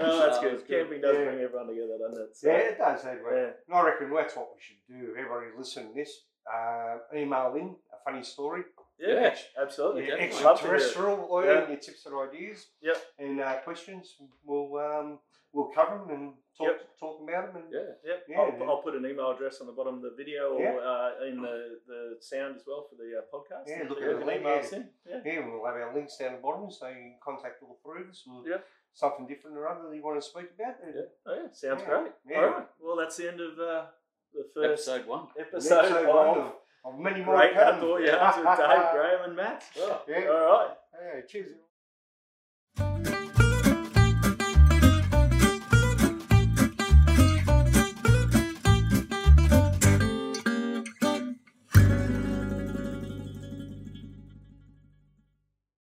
A: Oh, that's
B: Oh,
A: good.
B: that's good.
A: Camping does
C: Yeah.
A: bring everyone together, doesn't it? So,
C: it does, anyway.
A: yeah.
C: And I reckon that's what we should do. Everybody listening to this, uh, email in a funny story.
A: Yeah, absolutely.
C: Yeah,
B: definitely.
A: Love to hear it.
C: extraterrestrial, or
A: Yeah.
C: any tips and ideas.
A: Yep.
C: And uh, questions. We'll um, we'll cover them and talk
A: Yep.
C: talk about them. And,
B: Yeah.
A: Yep.
C: Yeah,
A: I'll,
C: yeah.
A: I'll put an email address on the bottom of the video or
C: Yeah.
A: uh, in the, the sound as well for the uh, podcast.
C: Yeah, look at
A: can
C: the
A: email
C: link,
A: us in. Yeah.
C: Yeah, we'll have our links down the bottom so you can contact all three of us with
A: Yeah.
C: something different or other that you want to speak about.
B: Yeah.
A: Oh, yeah. Sounds
C: Yeah.
A: great.
C: Yeah.
A: All right. Well, that's the end of uh, the first
B: Episode one.
A: episode,
C: episode
A: of
C: one of, of many more
A: Great
C: to come.
A: Outdoor Yarns with Dave, Graham, and Matt.
B: Oh.
C: Yeah.
A: All right.
C: Hey, cheers.